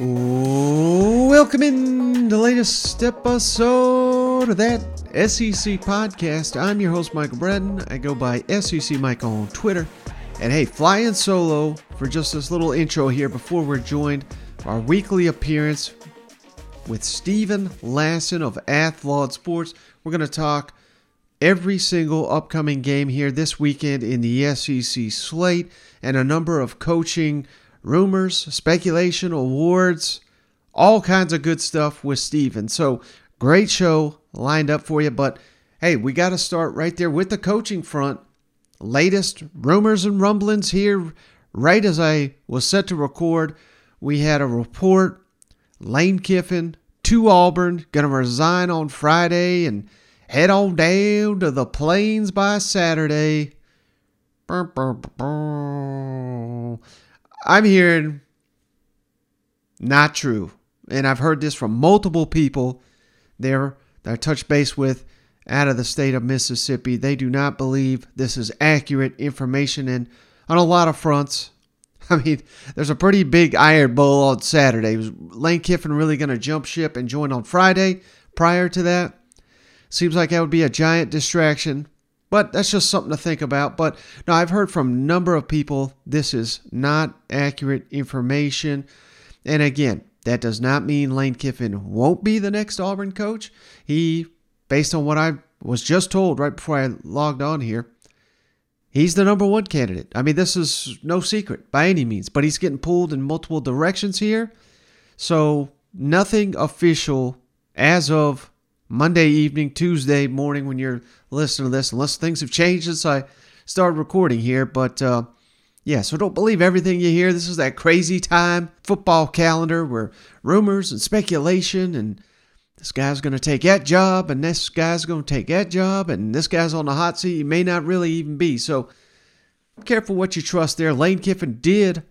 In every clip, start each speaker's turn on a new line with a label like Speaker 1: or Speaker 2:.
Speaker 1: Welcome in the latest episode of that SEC podcast. I'm your host, Michael Bratton. I go by SEC Mike on Twitter. And hey, flying solo for just this little intro here before we're joined our weekly appearance with Steven Lassan of Athlon Sports. We're going to talk every single upcoming game here this weekend in the SEC slate and a number of coaching rumors, speculation, awards, all kinds of good stuff with Steven. So, great show lined up for you. But hey, we got to start right there with the coaching front. Latest rumors and rumblings here, right as I was set to record. We had a report Lane Kiffin to Auburn, going to resign on Friday and head on down to the plains by Saturday. I'm hearing not true. And I've heard this from multiple people there that I touched base with out of the state of Mississippi. They do not believe this is accurate information and on a lot of fronts. I mean, there's a pretty big Iron Bowl on Saturday. Was Lane Kiffin really going to jump ship and join on Friday prior to that? Seems like that would be a giant distraction but that's just something to think about. But now I've heard from a number of people this is not accurate information. And again, that does not mean Lane Kiffin won't be the next Auburn coach. He, based on what I was just told right before I logged on here, he's the number one candidate. I mean, this is no secret by any means, but he's getting pulled in multiple directions here. So nothing official as of Monday evening, Tuesday morning when you're listening to this, unless things have changed since I started recording here. But uh, yeah, so don't believe everything you hear. This is that crazy time football calendar where rumors and speculation and this guy's going to take that job and this guy's going to take that job and this guy's on the hot seat. He may not really even be. So careful what you trust there. Lane Kiffin did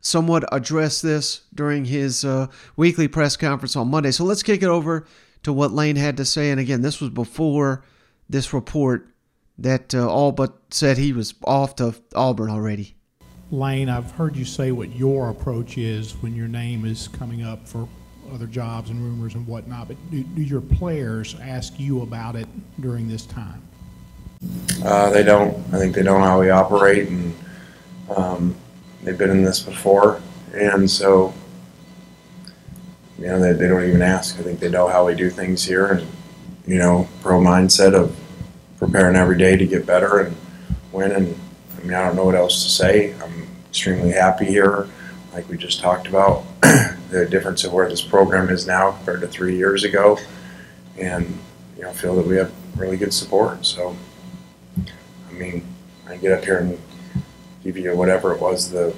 Speaker 1: somewhat address this during his uh, weekly press conference on Monday. So let's kick it over to what Lane had to say. And again, this was before this report that uh, all but said he was off to Auburn already.
Speaker 2: Lane, I've heard you say what your approach is when your name is coming up for other jobs and rumors and whatnot, but do, do your players ask you about it during this time?
Speaker 3: Uh, they don't. I think they don't know how we operate, and um, they've been in this before, and so you know, they, they don't even ask. I think they know how we do things here and, you know, pro mindset of preparing every day to get better and win. And I mean, I don't know what else to say. I'm extremely happy here, like we just talked about, the difference of where this program is now compared to three years ago. And, you know, feel that we have really good support. So, I mean, I get up here and give you whatever it was, the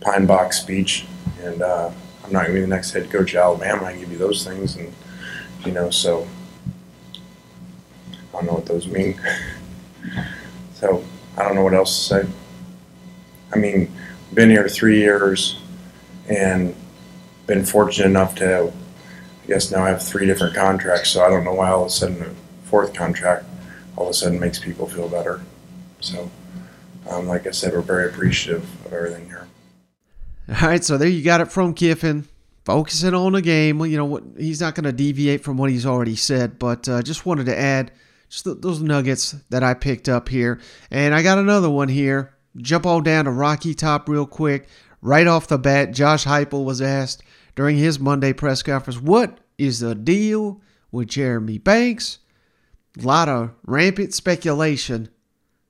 Speaker 3: pine box speech, and, uh, I'm not going to be the next head coach of Alabama. I give you those things, and you know, so I don't know what those mean. so I don't know what else to say. I mean, been here three years, and been fortunate enough to, I guess now I have three different contracts. So I don't know why all of a sudden a fourth contract all of a sudden makes people feel better. So, um, like I said, we're very appreciative of everything here.
Speaker 1: All right, so there you got it from Kiffin. Focusing on the game. You know, what? he's not going to deviate from what he's already said, but uh, just wanted to add just those nuggets that I picked up here. And I got another one here. Jump all down to Rocky Top real quick. Right off the bat, Josh Heupel was asked during his Monday press conference, "What is the deal with Jeremy Banks?" A lot of rampant speculation.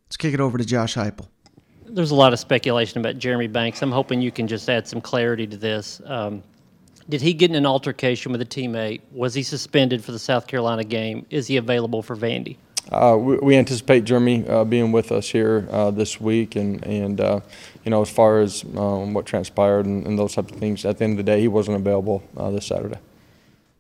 Speaker 1: Let's kick it over to Josh Heupel
Speaker 4: there's a lot of speculation about Jeremy Banks. I'm hoping you can just add some clarity to this. Um, did he get in an altercation with a teammate? Was he suspended for the South Carolina game? Is he available for Vandy?
Speaker 5: Uh, we, we, anticipate Jeremy uh, being with us here uh, this week, and and uh, you know as far as um, what transpired and, and, those types of things, at the end of the day, he wasn't available uh, this Saturday.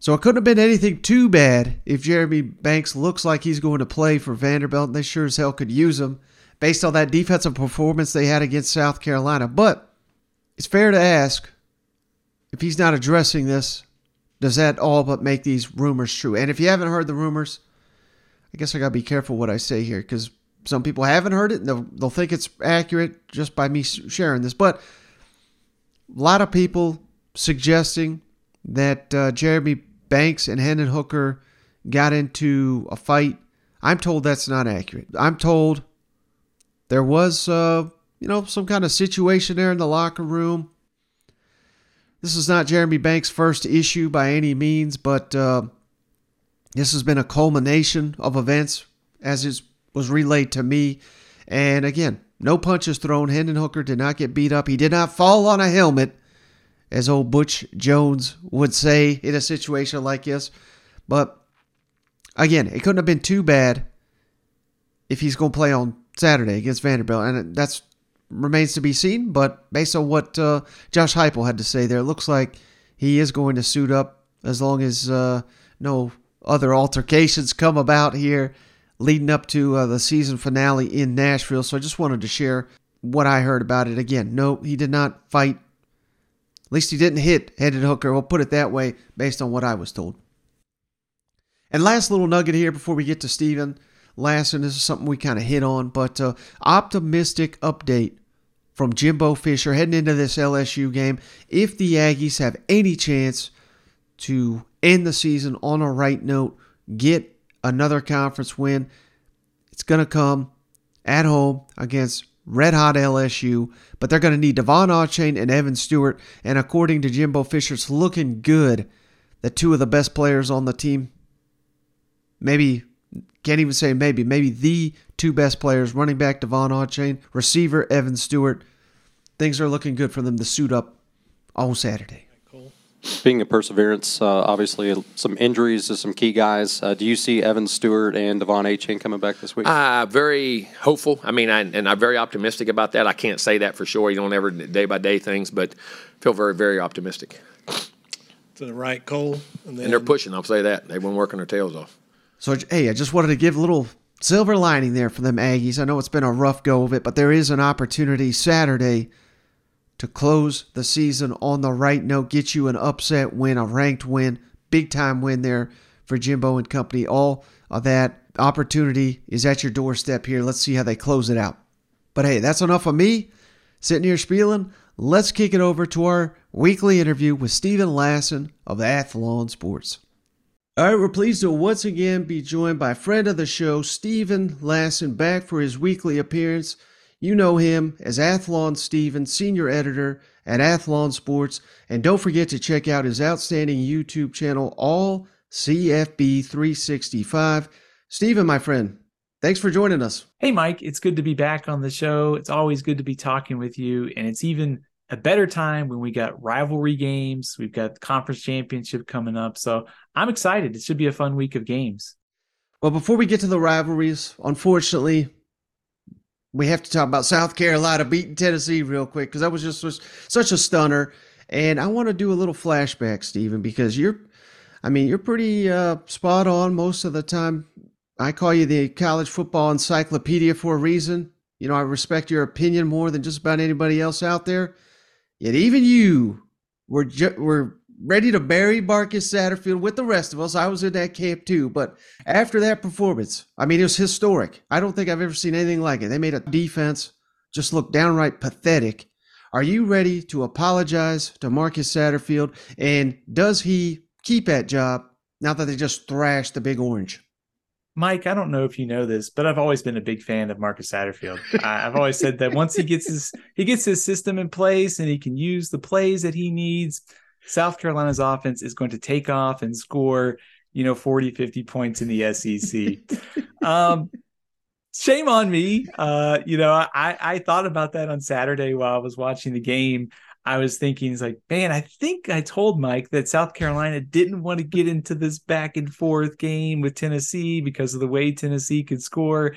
Speaker 1: So it couldn't have been anything too bad if Jeremy Banks looks like he's going to play for Vanderbilt, and they sure as hell could use him based on that defensive performance they had against South Carolina. But it's fair to ask if he's not addressing this, does that all but make these rumors true? And if you haven't heard the rumors, I guess I got to be careful what I say here because some people haven't heard it and they'll, they'll think it's accurate just by me sharing this. But a lot of people suggesting that uh, Jeremy Banks and Hendon Hooker got into a fight. I'm told that's not accurate. I'm told there was, uh, you know, some kind of situation there in the locker room. This is not Jeremy Banks' first issue by any means, but uh, this has been a culmination of events as it was relayed to me. And again, no punches thrown. Hendon Hooker did not get beat up. He did not fall on a helmet as old Butch Jones would say in a situation like this. But again, it couldn't have been too bad if he's going to play on Saturday against Vanderbilt, and that's remains to be seen. But based on what uh, Josh Heupel had to say there, it looks like he is going to suit up as long as uh, no other altercations come about here leading up to uh, the season finale in Nashville. So I just wanted to share what I heard about it. Again, no, he did not fight at least he didn't hit Hendon Hooker. We'll put it that way based on what I was told. And last little nugget here before we get to Steven Lassan. This is something we kind of hit on, but uh, optimistic update from Jimbo Fisher heading into this LSU game. If the Aggies have any chance to end the season on a right note, get another conference win, it's going to come at home against red hot LSU, but they're going to need De'Von Achane and Evan Stewart. And according to Jimbo Fisher, it's looking good that two of the best players on the team, maybe, can't even say maybe, maybe the two best players, running back De'Von Achane, receiver Evan Stewart, things are looking good for them to suit up on Saturday.
Speaker 6: Speaking of perseverance, uh, obviously some injuries to some key guys. Uh, do you see Evan Stewart and De'Von Achane coming back this week?
Speaker 7: Uh, very hopeful. I mean, I, and I'm very optimistic about that. I can't say that for sure. You don't ever day by day things, but feel very, very optimistic.
Speaker 8: To the right, Cole.
Speaker 7: And, and they're pushing, I'll say that. They've been working their tails off.
Speaker 1: So, hey, I just wanted to give a little silver lining there for them Aggies. I know it's been a rough go of it, but there is an opportunity Saturday – to close the season on the right note, get you an upset win, a ranked win, big time win there for Jimbo and company. All of that opportunity is at your doorstep here. Let's see how they close it out. But hey, that's enough of me sitting here spieling. Let's kick it over to our weekly interview with Steven Lassan of Athlon Sports. All right, we're pleased to once again be joined by friend of the show, Steven Lassan, back for his weekly appearance. You know him as Athlon Stevens, senior editor at Athlon Sports. And don't forget to check out his outstanding YouTube channel, All CFB 365. Steven, my friend, thanks for joining us.
Speaker 9: Hey, Mike, it's good to be back on the show. It's always good to be talking with you. And it's even a better time when we got rivalry games. We've got conference championship coming up. So I'm excited. It should be a fun week of games.
Speaker 1: Well, before we get to the rivalries, unfortunately, we have to talk about South Carolina beating Tennessee real quick because that was just was such a stunner. And I want to do a little flashback, Steven, because you're, I mean, you're pretty uh, spot on most of the time. I call you the college football encyclopedia for a reason. You know, I respect your opinion more than just about anybody else out there. Yet even you were ju- were ready to bury Marcus Satterfield with the rest of us. I was in that camp too. But after that performance, I mean, it was historic. I don't think I've ever seen anything like it. They made a defense just look downright pathetic. Are you ready to apologize to Marcus Satterfield? And does he keep that job now that they just thrashed the Big Orange?
Speaker 9: Mike, I don't know if you know this, but I've always been a big fan of Marcus Satterfield. I've always said that once he gets his he gets his system in place and he can use the plays that he needs, South Carolina's offense is going to take off and score, you know, 40, 50 points in the SEC. um, shame on me. Uh, you know, I, I thought about that on Saturday while I was watching the game. I was thinking, it's like, man, I think I told Mike that South Carolina didn't want to get into this back and forth game with Tennessee because of the way Tennessee could score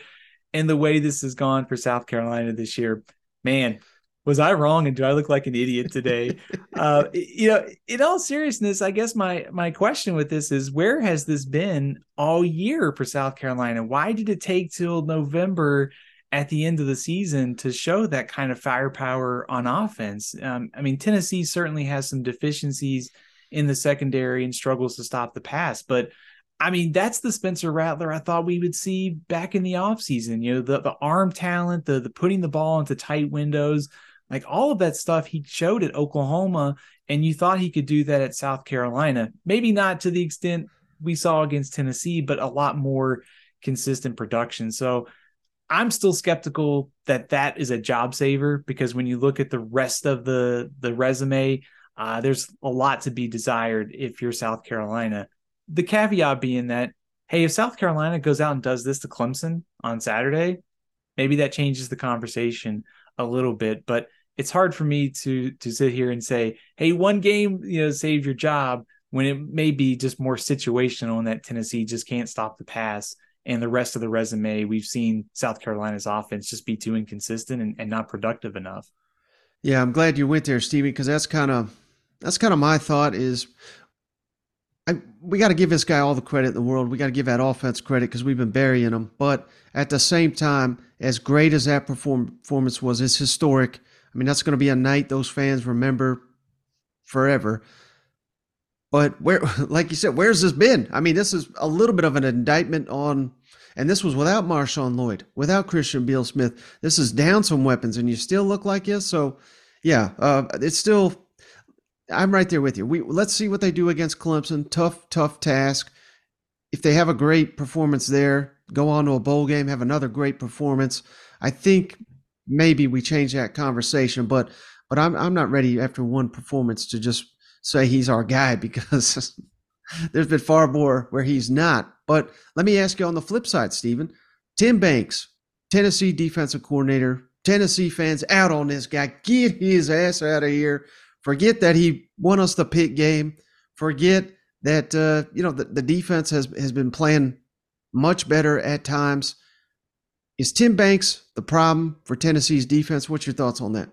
Speaker 9: and the way this has gone for South Carolina this year. Man, was I wrong and do I look like an idiot today? uh, you know, in all seriousness, I guess my my question with this is where has this been all year for South Carolina? Why did it take till November at the end of the season to show that kind of firepower on offense? Um, I mean, Tennessee certainly has some deficiencies in the secondary and struggles to stop the pass, but I mean, that's the Spencer Rattler I thought we would see back in the offseason. You know, the, the arm talent, the, the putting the ball into tight windows, like all of that stuff he showed at Oklahoma. And you thought he could do that at South Carolina. Maybe not to the extent we saw against Tennessee, but a lot more consistent production. So I'm still skeptical that that is a job saver because when you look at the rest of the the resume, uh, there's a lot to be desired if you're South Carolina. The caveat being that, hey, if South Carolina goes out and does this to Clemson on Saturday, maybe that changes the conversation a little bit. But it's hard for me to to sit here and say, hey, one game, you know, saved your job when it may be just more situational and that Tennessee just can't stop the pass and the rest of the resume, we've seen South Carolina's offense just be too inconsistent and, and not productive enough.
Speaker 1: Yeah, I'm glad you went there, Stevie, because that's kind of that's kind of my thought. Is I, we got to give this guy all the credit in the world. We got to give that offense credit because we've been burying him. But at the same time, as great as that perform, performance was, it's historic. I mean, that's going to be a night those fans remember forever. But where, like you said, where's this been? I mean, this is a little bit of an indictment on, and this was without Marshawn Lloyd, without Christian Beal Smith. This is down some weapons, and you still look like this. So, yeah, uh, it's still. I'm right there with you. We let's see what they do against Clemson. Tough, tough task. If they have a great performance there, go on to a bowl game, have another great performance. I think maybe we change that conversation, but but I'm I'm not ready after one performance to just say he's our guy because there's been far more where he's not. But let me ask you on the flip side, Steven. Tim Banks, Tennessee defensive coordinator. Tennessee fans out on this guy. Get his ass out of here. Forget that he won us the pick game. Forget that uh, you know the, the defense has has been playing much better at times. Is Tim Banks the problem for Tennessee's defense? What's your thoughts on that?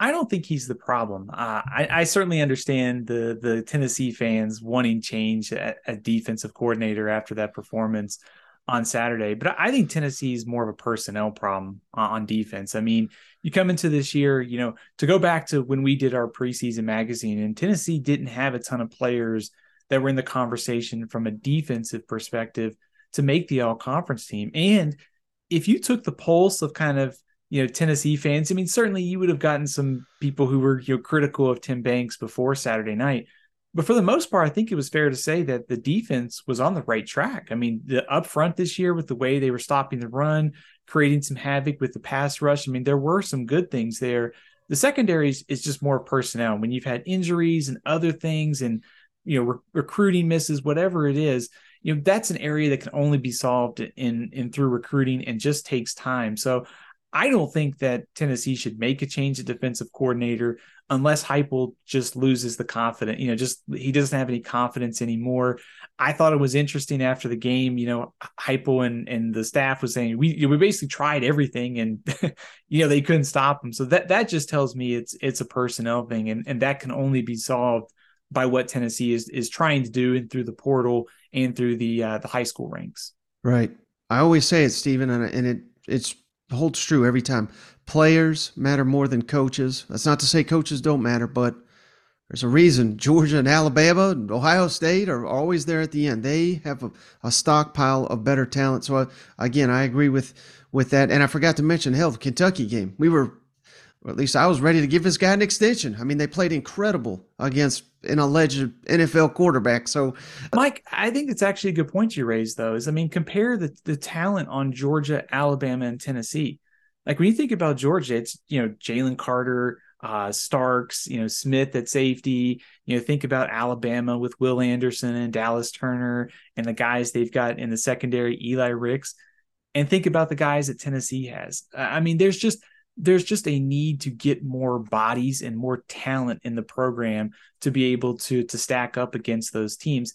Speaker 9: I don't think he's the problem. Uh, I, I, certainly understand the the Tennessee fans wanting change at, at, defensive coordinator after that performance on Saturday, but I think Tennessee is more of a personnel problem on defense. I mean, you come into this year, you know, to go back to when we did our preseason magazine, and Tennessee didn't have a ton of players that were in the conversation from a defensive perspective to make the all conference team. And if you took the pulse of kind of you know Tennessee fans. I mean, certainly you would have gotten some people who were you know critical of Tim Banks before Saturday night, but for the most part, I think it was fair to say that the defense was on the right track. I mean, the up front this year with the way they were stopping the run, creating some havoc with the pass rush. I mean, there were some good things there. The secondaries is just more personnel. When you've had injuries and other things, and you know re- recruiting misses, whatever it is, you know that's an area that can only be solved in in through recruiting and just takes time. So I don't think that Tennessee should make a change at defensive coordinator unless Heupel just loses the confidence. You know, just he doesn't have any confidence anymore. I thought it was interesting after the game. You know, Heupel and and the staff was saying we we basically tried everything and you know they couldn't stop him. So that that just tells me it's it's a personnel thing, and and that can only be solved by what Tennessee is is trying to do and through the portal and through the uh, the high school ranks.
Speaker 1: Right. I always say it, Steven, and, and it it's holds true every time. Players matter more than coaches. That's not to say coaches don't matter, but there's a reason Georgia and Alabama and Ohio State are always there at the end. They have a, a stockpile of better talent. So uh, again, I agree with with that. And I forgot to mention, hell, the Kentucky game. We were, or at least I was ready to give this guy an extension. I mean, they played incredible against an alleged NFL quarterback. So,
Speaker 9: Mike, I think it's actually a good point you raised, though. Is I mean, compare the the talent on Georgia, Alabama, and Tennessee. Like when you think about Georgia, it's you know Jalen Carter, uh, Starks, you know Smith at safety. You know, think about Alabama with Will Anderson and Dallas Turner, and the guys they've got in the secondary, Eli Ricks, and think about the guys that Tennessee has. I mean, there's just there's just a need to get more bodies and more talent in the program to be able to to stack up against those teams.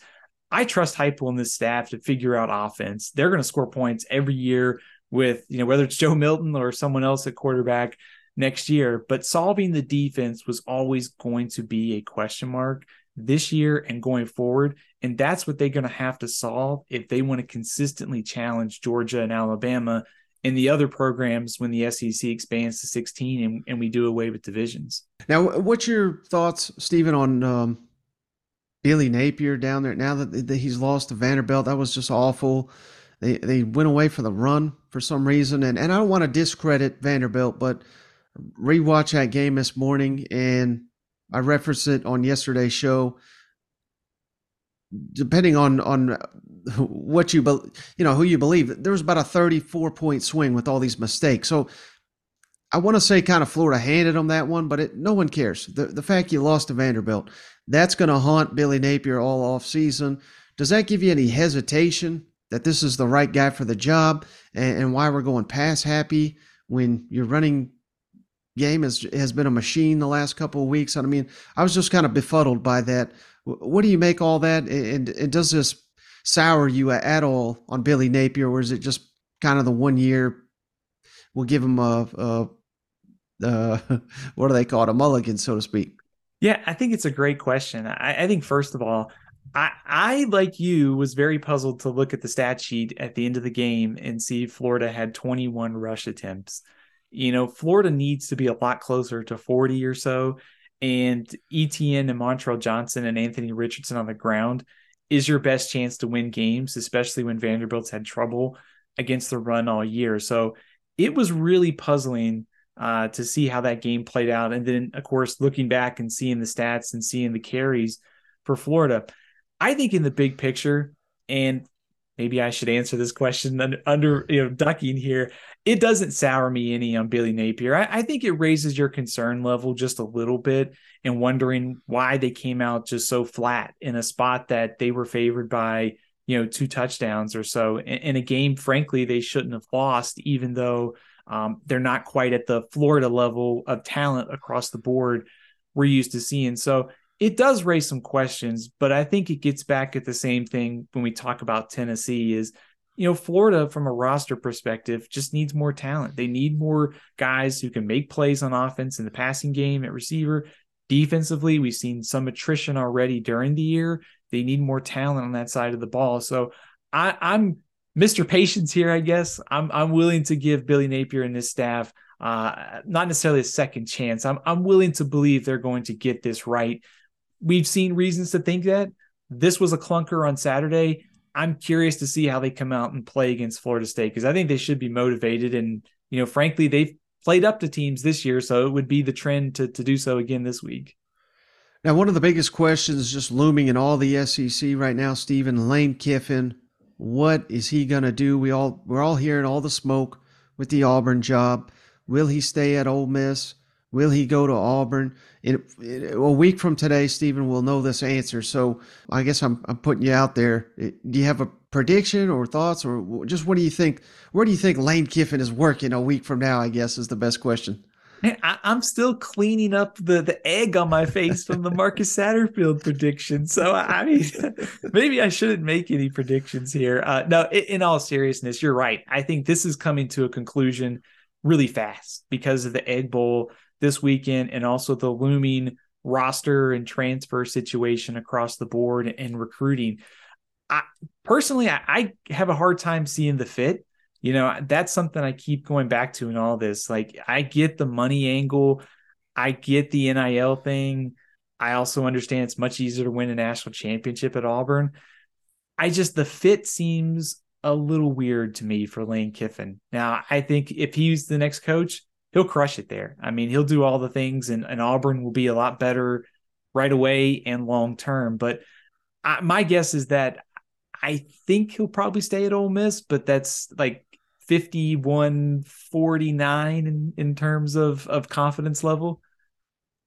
Speaker 9: I trust Heupel and this staff to figure out offense. They're going to score points every year with you know whether it's Joe Milton or someone else at quarterback next year. But solving the defense was always going to be a question mark this year and going forward. And that's what they're going to have to solve if they want to consistently challenge Georgia and Alabama in the other programs when the SEC expands to 16 and, and we do away with divisions.
Speaker 1: Now, what's your thoughts, Steven, on um, Billy Napier down there. Now that, that he's lost to Vanderbilt, that was just awful. They they went away for the run for some reason, and, and I don't want to discredit Vanderbilt, but rewatch that game this morning, and I referenced it on yesterday's show. Depending on on what you be, you know who you believe, there was about a 34 point swing with all these mistakes. So I want to say kind of Florida handed them that one, but it, no one cares. The the fact you lost to Vanderbilt, that's going to haunt Billy Napier all off season. Does that give you any hesitation that this is the right guy for the job and, and why we're going pass happy when your running game has has been a machine the last couple of weeks? I mean, I was just kind of befuddled by that. What do you make all that? And, and does this sour you at all on Billy Napier, or is it just kind of the one year? We'll give him a, a, a what do they call it, a mulligan, so to speak.
Speaker 9: Yeah, I think it's a great question. I, I think first of all, I, I, like you, was very puzzled to look at the stat sheet at the end of the game and see Florida had 21 rush attempts. You know, Florida needs to be a lot closer to 40 or so. And Etienne and Montrell Johnson and Anthony Richardson on the ground is your best chance to win games, especially when Vanderbilt's had trouble against the run all year. So it was really puzzling uh, to see how that game played out. And then, of course, looking back and seeing the stats and seeing the carries for Florida. I think in the big picture, and maybe I should answer this question under, you know ducking here. It doesn't sour me any on Billy Napier. I, I, think it raises your concern level just a little bit and wondering why they came out just so flat in a spot that they were favored by you know two touchdowns or so in, in a game. Frankly, they shouldn't have lost, even though um, they're not quite at the Florida level of talent across the board we're used to seeing. So it does raise some questions, but I think it gets back at the same thing when we talk about Tennessee is, you know, Florida from a roster perspective just needs more talent. They need more guys who can make plays on offense in the passing game at receiver. Defensively, we've seen some attrition already during the year. They need more talent on that side of the ball. So I, I'm Mr. Patience here, I guess. I'm I'm willing to give Billy Napier and his staff uh, not necessarily a second chance. I'm I'm willing to believe they're going to get this right we've seen reasons to think that this was a clunker on Saturday. I'm curious to see how they come out and play against Florida State because I think they should be motivated. And, you know, frankly, they've played up to teams this year. So it would be the trend to, to do so again this week.
Speaker 1: Now, one of the biggest questions just looming in all the SEC right now, Steven Lane Kiffin, what is he going to do? We all we're all hearing all the smoke with the Auburn job. Will he stay at Ole Miss? Will he go to Auburn? In, a week from today, Steven will know this answer. So I guess I'm, I'm putting you out there. Do you have a prediction or thoughts, or just what do you think? Where do you think Lane Kiffin is working a week from now? I guess is the best question.
Speaker 9: I, am still cleaning up the, the egg on my face from the Marcus Satterfield prediction. So I mean, maybe I shouldn't make any predictions here. Uh, no, in, in all seriousness, you're right. I think this is coming to a conclusion really fast because of the Egg Bowl this weekend and also the looming roster and transfer situation across the board and recruiting. I personally I, I have a hard time seeing the fit. You know, that's something I keep going back to in all this. Like I get the money angle, I get the NIL thing. I also understand it's much easier to win a national championship at Auburn. I just the fit seems a little weird to me for Lane Kiffin. Now, I think if he's the next coach, he'll crush it there. I mean, he'll do all the things, and, and Auburn will be a lot better right away and long term. But I, my guess is that I think he'll probably stay at Ole Miss, but that's like 51 49 in, in terms of, of confidence level.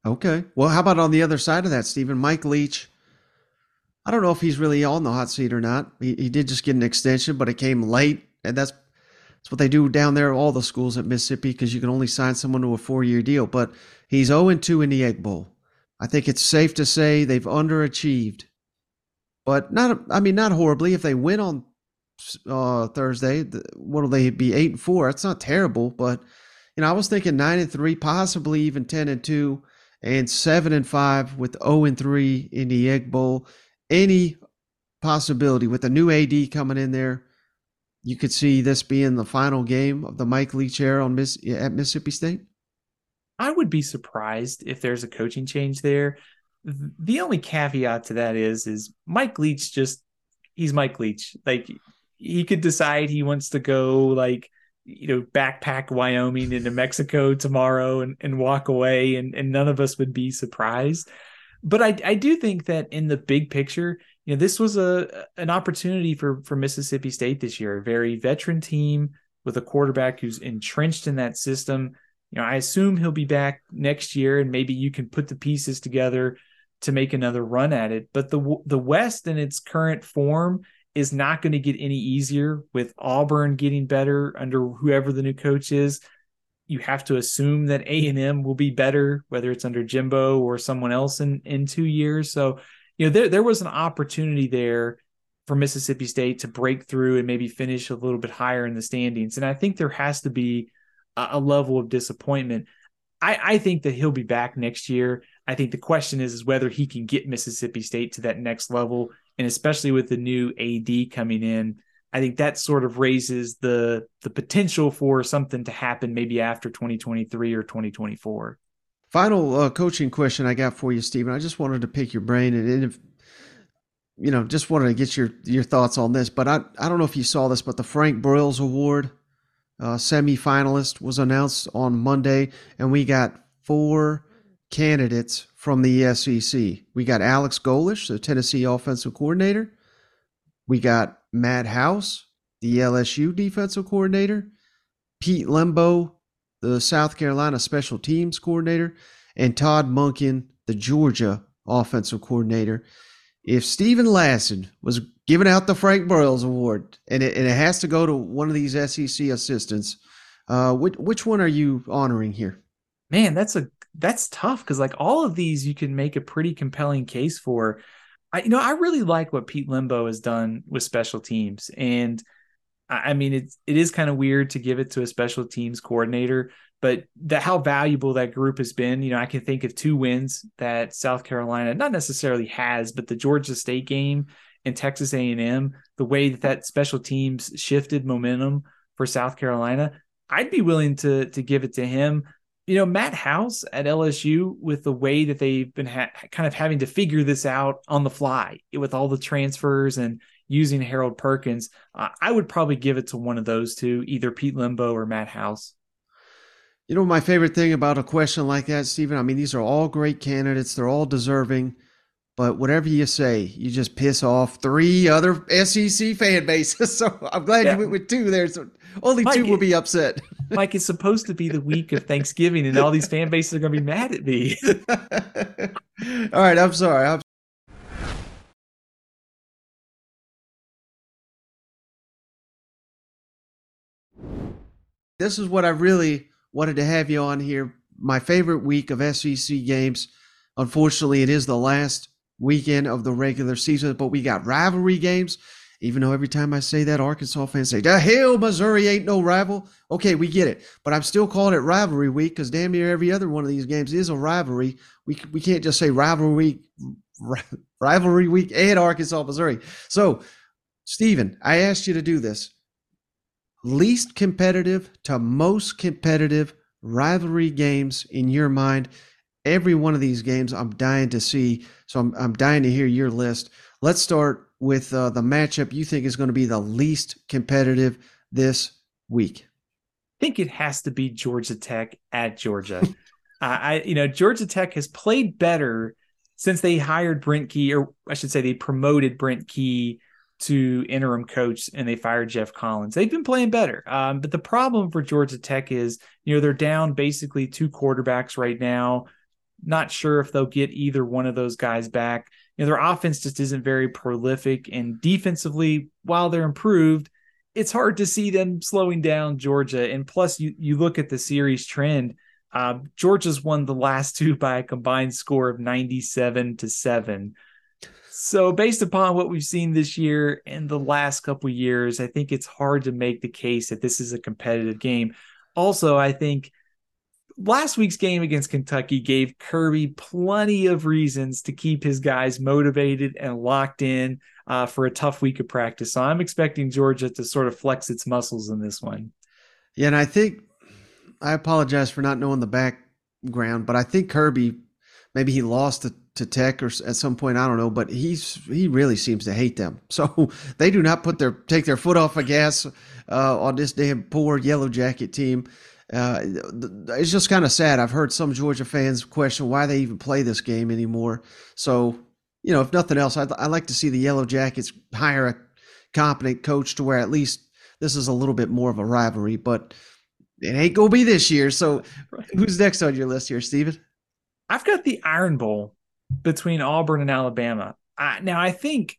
Speaker 1: Okay. Well, how about on the other side of that, Steven? Mike Leach. I don't know if he's really on the hot seat or not. He, he did just get an extension, but it came late, and that's it's what they do down there, all the schools at Mississippi, because you can only sign someone to a four year deal. But he's 0 2 in the Egg Bowl. I think it's safe to say they've underachieved, but not, I mean, not horribly. If they win on uh, Thursday, what'll they be? 8 and 4. That's not terrible, but, you know, I was thinking 9 and 3, possibly even 10 and 2, and 7 and 5 with 0 and 3 in the Egg Bowl. Any possibility with the new AD coming in there you could see this being the final game of the Mike Leach era on Miss at Mississippi State?
Speaker 9: I would be surprised if there's a coaching change there. The only caveat to that is is Mike Leach just he's Mike Leach. Like he could decide he wants to go like you know backpack Wyoming into Mexico tomorrow and, and walk away and, and none of us would be surprised. But I I do think that in the big picture, you know, this was a an opportunity for for Mississippi State this year, a very veteran team with a quarterback who's entrenched in that system. You know, I assume he'll be back next year and maybe you can put the pieces together to make another run at it. But the the West in its current form is not going to get any easier with Auburn getting better under whoever the new coach is. You have to assume that A and M will be better, whether it's under Jimbo or someone else in in two years. So, you know, there there was an opportunity there for Mississippi State to break through and maybe finish a little bit higher in the standings. And I think there has to be a, a level of disappointment. I, I think that he'll be back next year. I think the question is, is whether he can get Mississippi State to that next level and especially with the new AD coming in, I think that sort of raises the the potential for something to happen maybe after 2023 or 2024.
Speaker 1: Final uh, coaching question I got for you, Steven. I just wanted to pick your brain and, if, you know, just wanted to get your your thoughts on this. But I I don't know if you saw this, but the Frank Broyles Award uh, semifinalist was announced on Monday, and we got four candidates from the SEC. We got Alex Golesh, the Tennessee offensive coordinator. We got Matt House, the LSU defensive coordinator. Pete Lembo, the South Carolina special teams coordinator. And Todd Monken, the Georgia offensive coordinator. If Steven Lassan was giving out the Frank Broyles Award, and it, and it has to go to one of these SEC assistants, uh, which, which one are you honoring here?
Speaker 9: Man, that's a that's tough because like all of these you can make a pretty compelling case for. I you know I really like what Pete Lembo has done with special teams, and I, mean it's it is kind of weird to give it to a special teams coordinator, but that how valuable that group has been. You know, I can think of two wins that South Carolina not necessarily has, but the Georgia State game and Texas A&M, the way that that special teams shifted momentum for South Carolina, I'd be willing to to give it to him you know, Matt House at LSU with the way that they've been ha- kind of having to figure this out on the fly with all the transfers and using Harold Perkins, uh, I would probably give it to one of those two, either Pete Lembo or Matt House.
Speaker 1: You know, my favorite thing about a question like that, Steven, I mean, these are all great candidates. They're all deserving. But whatever you say, you just piss off three other SEC fan bases. So I'm glad yeah. you went with two there. So only Mike, two will be upset.
Speaker 9: Mike, it's supposed to be the week of Thanksgiving, and all these fan bases are going to be mad at me.
Speaker 1: all right, I'm sorry. I'm this is what I really wanted to have you on here. My favorite week of SEC games. Unfortunately, it is the last weekend of the regular season, but we got rivalry games. Even though every time I say that, Arkansas fans say, "The hell, Missouri ain't no rival." Okay, we get it, but I'm still calling it rivalry week because damn near every other one of these games is a rivalry. We we can't just say rivalry week, rivalry week and Arkansas, Missouri. So, Steven, I asked you to do this. Least competitive to most competitive rivalry games in your mind. Every one of these games, I'm dying to see. So I'm I'm dying to hear your list. Let's start with uh, the matchup you think is going to be the least competitive this week?
Speaker 9: I think it has to be Georgia Tech at Georgia. uh, I, you know, Georgia Tech has played better since they hired Brent Key, or I should say, they promoted Brent Key to interim coach and they fired Geoff Collins. They've been playing better. Um, but the problem for Georgia Tech is, you know, they're down basically two quarterbacks right now. Not sure if they'll get either one of those guys back you know, their offense just isn't very prolific. And defensively, while they're improved, it's hard to see them slowing down Georgia. And plus, you you look at the series trend. Uh, Georgia's won the last two by a combined score of 97 to 7. So, based upon what we've seen this year and the last couple years, I think it's hard to make the case that this is a competitive game. Also, I think last week's game against Kentucky gave Kirby plenty of reasons to keep his guys motivated and locked in uh, for a tough week of practice. So I'm expecting Georgia to sort of flex its muscles in this one.
Speaker 1: Yeah, and I think I apologize for not knowing the background, but I think Kirby maybe he lost to, to Tech or at some point. I don't know, but he's he really seems to hate them. So they do not put their take their foot off the gas uh, on this damn poor Yellow Jacket team. Uh, it's just kind of sad. I've heard some Georgia fans question why they even play this game anymore. So you know, if nothing else, I'd, I'd like to see the Yellow Jackets hire a competent coach to where at least this is a little bit more of a rivalry. But it ain't gonna be this year. So who's next on your list here, Steven?
Speaker 9: I've got the Iron Bowl between Auburn and Alabama. I, now I think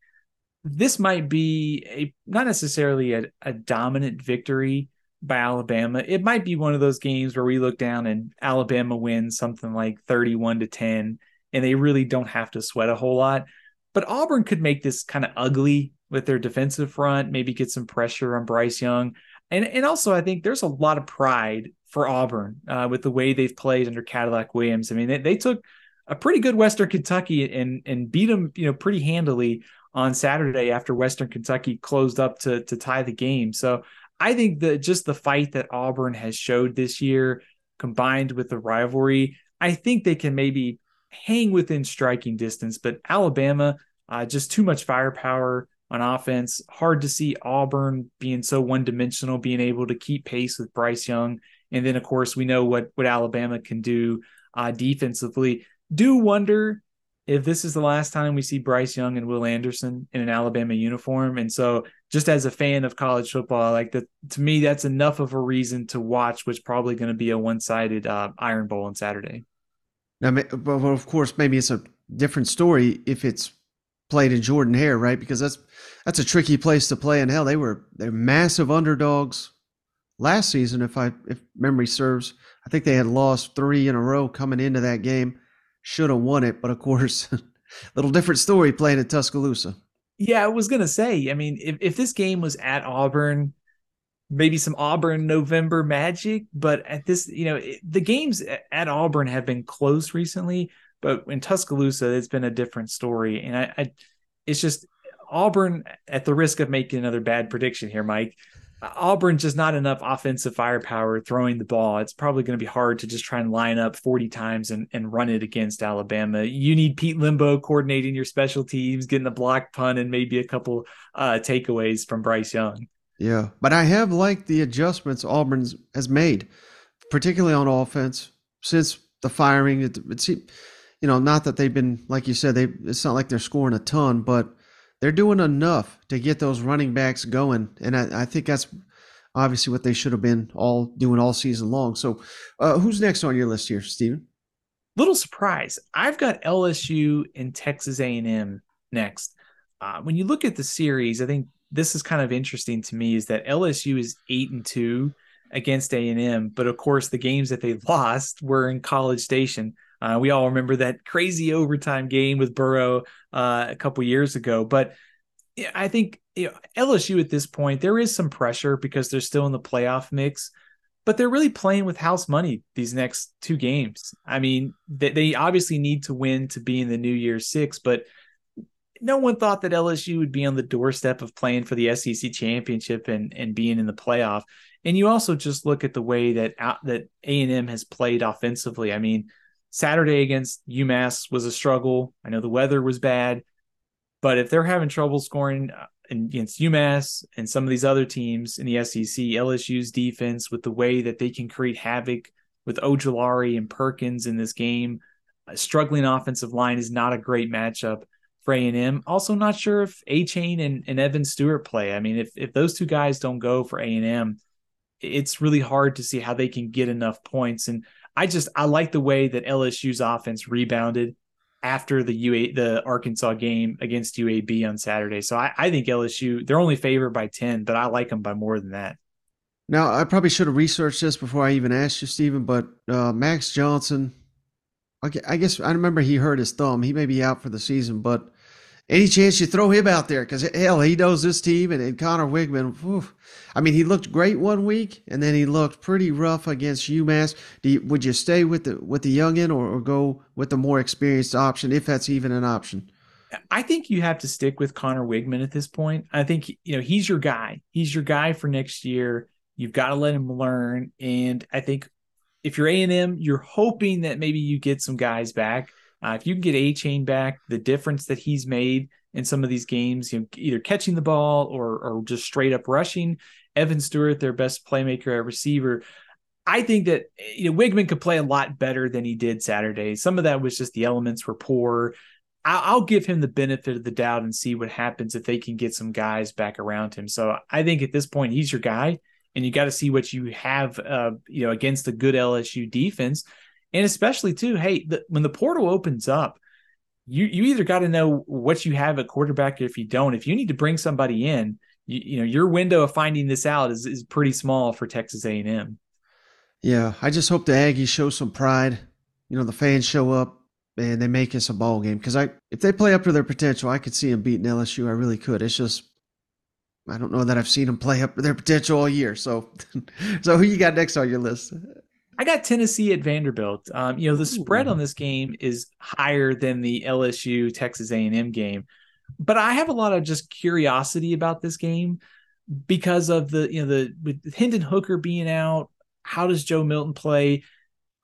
Speaker 9: this might be a not necessarily a, a dominant victory by Alabama. It might be one of those games where we look down and Alabama wins something like 31 to 10 and they really don't have to sweat a whole lot. But Auburn could make this kind of ugly with their defensive front, maybe get some pressure on Bryce Young. And and also I think there's a lot of pride for Auburn uh, with the way they've played under Cadillac Williams. I mean, they, they took a pretty good Western Kentucky and and beat them, you know, pretty handily on Saturday after Western Kentucky closed up to to tie the game. So I think that just the fight that Auburn has showed this year, combined with the rivalry, I think they can maybe hang within striking distance. But Alabama, uh, just too much firepower on offense. Hard to see Auburn being so one dimensional, being able to keep pace with Bryce Young. And then, of course, we know what, what Alabama can do uh, defensively. Do wonder if this is the last time we see Bryce Young and Will Anderson in an Alabama uniform. And so, just as a fan of college football, like that, to me, that's enough of a reason to watch what's probably going to be a one sided uh, Iron Bowl on Saturday.
Speaker 1: Now, but of course, maybe it's a different story if it's played in Jordan Hare, right? Because that's that's a tricky place to play. And hell, they were they're massive underdogs last season, if I if memory serves. I think they had lost three in a row coming into that game. Should have won it, but of course, little different story playing at Tuscaloosa.
Speaker 9: Yeah, I was gonna say. I mean, if if this game was at Auburn, maybe some Auburn November magic, but at this, you know, the games at Auburn have been close recently, but in Tuscaloosa, it's been a different story. And I, I it's just Auburn, at the risk of making another bad prediction here, Mike, Auburn just not enough offensive firepower throwing the ball. It's probably going to be hard to just try and line up 40 times and, and run it against Alabama. You need Pete Lembo coordinating your special teams, getting a block punt, and maybe a couple uh, takeaways from Bryce Young.
Speaker 1: Yeah, but I have liked the adjustments Auburn has made, particularly on offense since the firing. It, it's you know not that they've been like you said they it's not like they're scoring a ton, but they're doing enough to get those running backs going, and I, I think that's obviously what they should have been all doing all season long. So, uh, who's next on your list here, Steven?
Speaker 9: Little surprise, I've got LSU and Texas A&M next. Uh, when you look at the series, I think this is kind of interesting to me is that LSU is eight and two against A and M, but of course the games that they lost were in College Station. Uh, we all remember that crazy overtime game with Burrow uh, a couple years ago. But I think you know, LSU at this point there is some pressure because they're still in the playoff mix, but they're really playing with house money these next two games. I mean, they, they obviously need to win to be in the New Year's Six, but no one thought that LSU would be on the doorstep of playing for the SEC championship and and being in the playoff. And you also just look at the way that that A and M has played offensively. I mean, Saturday against UMass was a struggle. I know the weather was bad, but if they're having trouble scoring uh, against UMass and some of these other teams in the SEC, LSU's defense with the way that they can create havoc with Ojulari and Perkins in this game, a struggling offensive line is not a great matchup for A&M. Also not sure if Achane and, and Evan Stewart play. I mean, if, if those two guys don't go for A&M, it's really hard to see how they can get enough points. And I just, I like the way that LSU's offense rebounded after the UA, the Arkansas game against UAB on Saturday. So I, I think LSU, they're only favored by 10, but I like them by more than that.
Speaker 1: Now, I probably should have researched this before I even asked you, Steven, but uh, Max Johnson, okay, I guess I remember he hurt his thumb. He may be out for the season, but any chance you throw him out there because hell, he knows this team and, and Conner Weigman. Whew, I mean, he looked great one week, and then he looked pretty rough against UMass. You, would you stay with the with the youngin or, or go with the more experienced option if that's even an option?
Speaker 9: I think you have to stick with Conner Weigman at this point. I think you know he's your guy. He's your guy for next year. You've got to let him learn, and I think if you're A and M, you're hoping that maybe you get some guys back Uh, if you can get Achane back, the difference that he's made in some of these games, you know, either catching the ball or or just straight up rushing. Evan Stewart, their best playmaker at receiver. I think that you know Weigman could play a lot better than he did Saturday. Some of that was just the elements were poor. I'll give him the benefit of the doubt and see what happens if they can get some guys back around him. So I think at this point he's your guy, and you got to see what you have, uh, you know, against a good LSU defense, and especially too. Hey, the, when the portal opens up, you you either got to know what you have at quarterback. Or if you don't, if you need to bring somebody in, you, you know your window of finding this out is is pretty small for Texas A and M.
Speaker 1: Yeah, I just hope the Aggies show some pride. You know, the fans show up and they make us a ball game. Because I, if they play up to their potential, I could see them beating LSU. I really could. It's just, I don't know that I've seen them play up to their potential all year. So, so who you got next on your list?
Speaker 9: I got Tennessee at Vanderbilt. Um, you know, the spread on this game is higher than the LSU Texas A&M game, but I have a lot of just curiosity about this game because of the you know the with Hendon Hooker being out. How does Joe Milton play?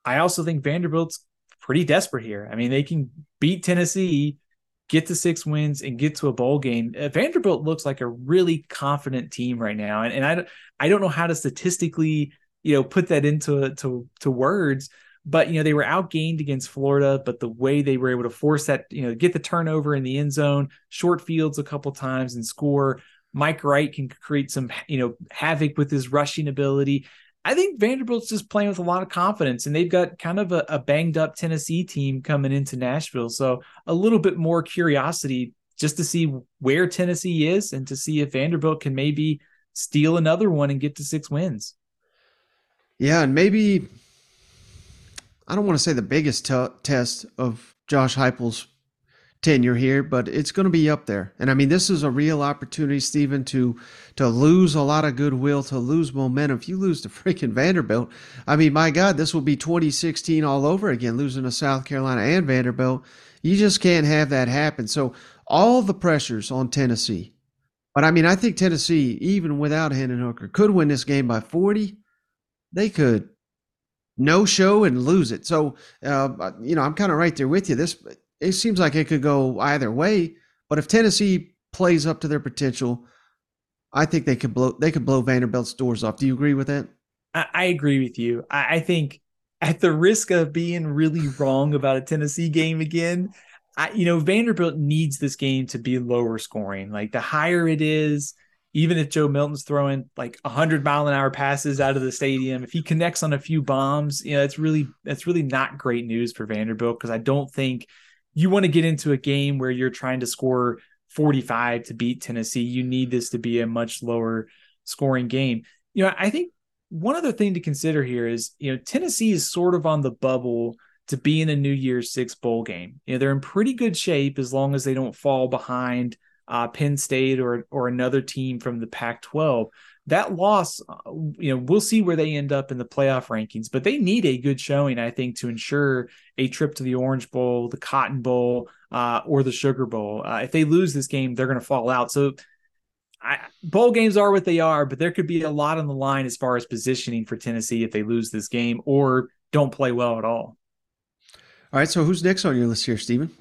Speaker 9: I also think Vanderbilt's pretty desperate here. I mean, they can beat Tennessee, get to six wins, and get to a bowl game. Uh, Vanderbilt looks like a really confident team right now, and, and I I don't know how to statistically you know put that into to to words. But you know they were outgained against Florida, but the way they were able to force that, you know, get the turnover in the end zone, short fields a couple times and score. Mike Wright can create some, you know, havoc with his rushing ability. I think Vanderbilt's just playing with a lot of confidence, and they've got kind of a, a, banged up Tennessee team coming into Nashville. So a little bit more curiosity just to see where Tennessee is and to see if Vanderbilt can maybe steal another one and get to six wins.
Speaker 1: Yeah, and maybe I don't want to say the biggest t- test of Josh Heupel's tenure here, but it's going to be up there. And I mean, this is a real opportunity, Steven, to to lose a lot of goodwill, to lose momentum. If you lose to freaking Vanderbilt, I mean, my God, this will be 2016 all over again, losing to South Carolina and Vanderbilt. You just can't have that happen. So all the pressures on Tennessee. But I mean, I think Tennessee, even without Hendon Hooker, could win this game by 40. They could no show and lose it. So, uh, you know, I'm kind of right there with you. This it seems like it could go either way. But if Tennessee plays up to their potential, I think they could blow they could blow Vanderbilt's doors off. Do you agree with that?
Speaker 9: I, I agree with you. I, I, think at the risk of being really wrong about a Tennessee game again, I, you know Vanderbilt needs this game to be lower scoring. Like the higher it is, even if Joe Milton's throwing like 100 mile an hour passes out of the stadium, if he connects on a few bombs, you know, it's really that's really not great news for Vanderbilt because I don't think you want to get into a game where you're trying to score 45 to beat Tennessee. You need this to be a much lower scoring game. You know, I think one other thing to consider here is, you know, Tennessee is sort of on the bubble to be in a New Year's Six bowl game. You know, they're in pretty good shape as long as they don't fall behind uh, Penn State or or another team from the Pac-12 that loss, uh, you know, we'll see where they end up in the playoff rankings, but they need a good showing, I think, to ensure a trip to the Orange Bowl, the Cotton Bowl, uh, or the Sugar Bowl. Uh, if they lose this game, they're going to fall out. So, I, bowl games are what they are, but there could be a lot on the line as far as positioning for Tennessee if they lose this game or don't play well at all.
Speaker 1: All right. So, who's next on your list here, Steven?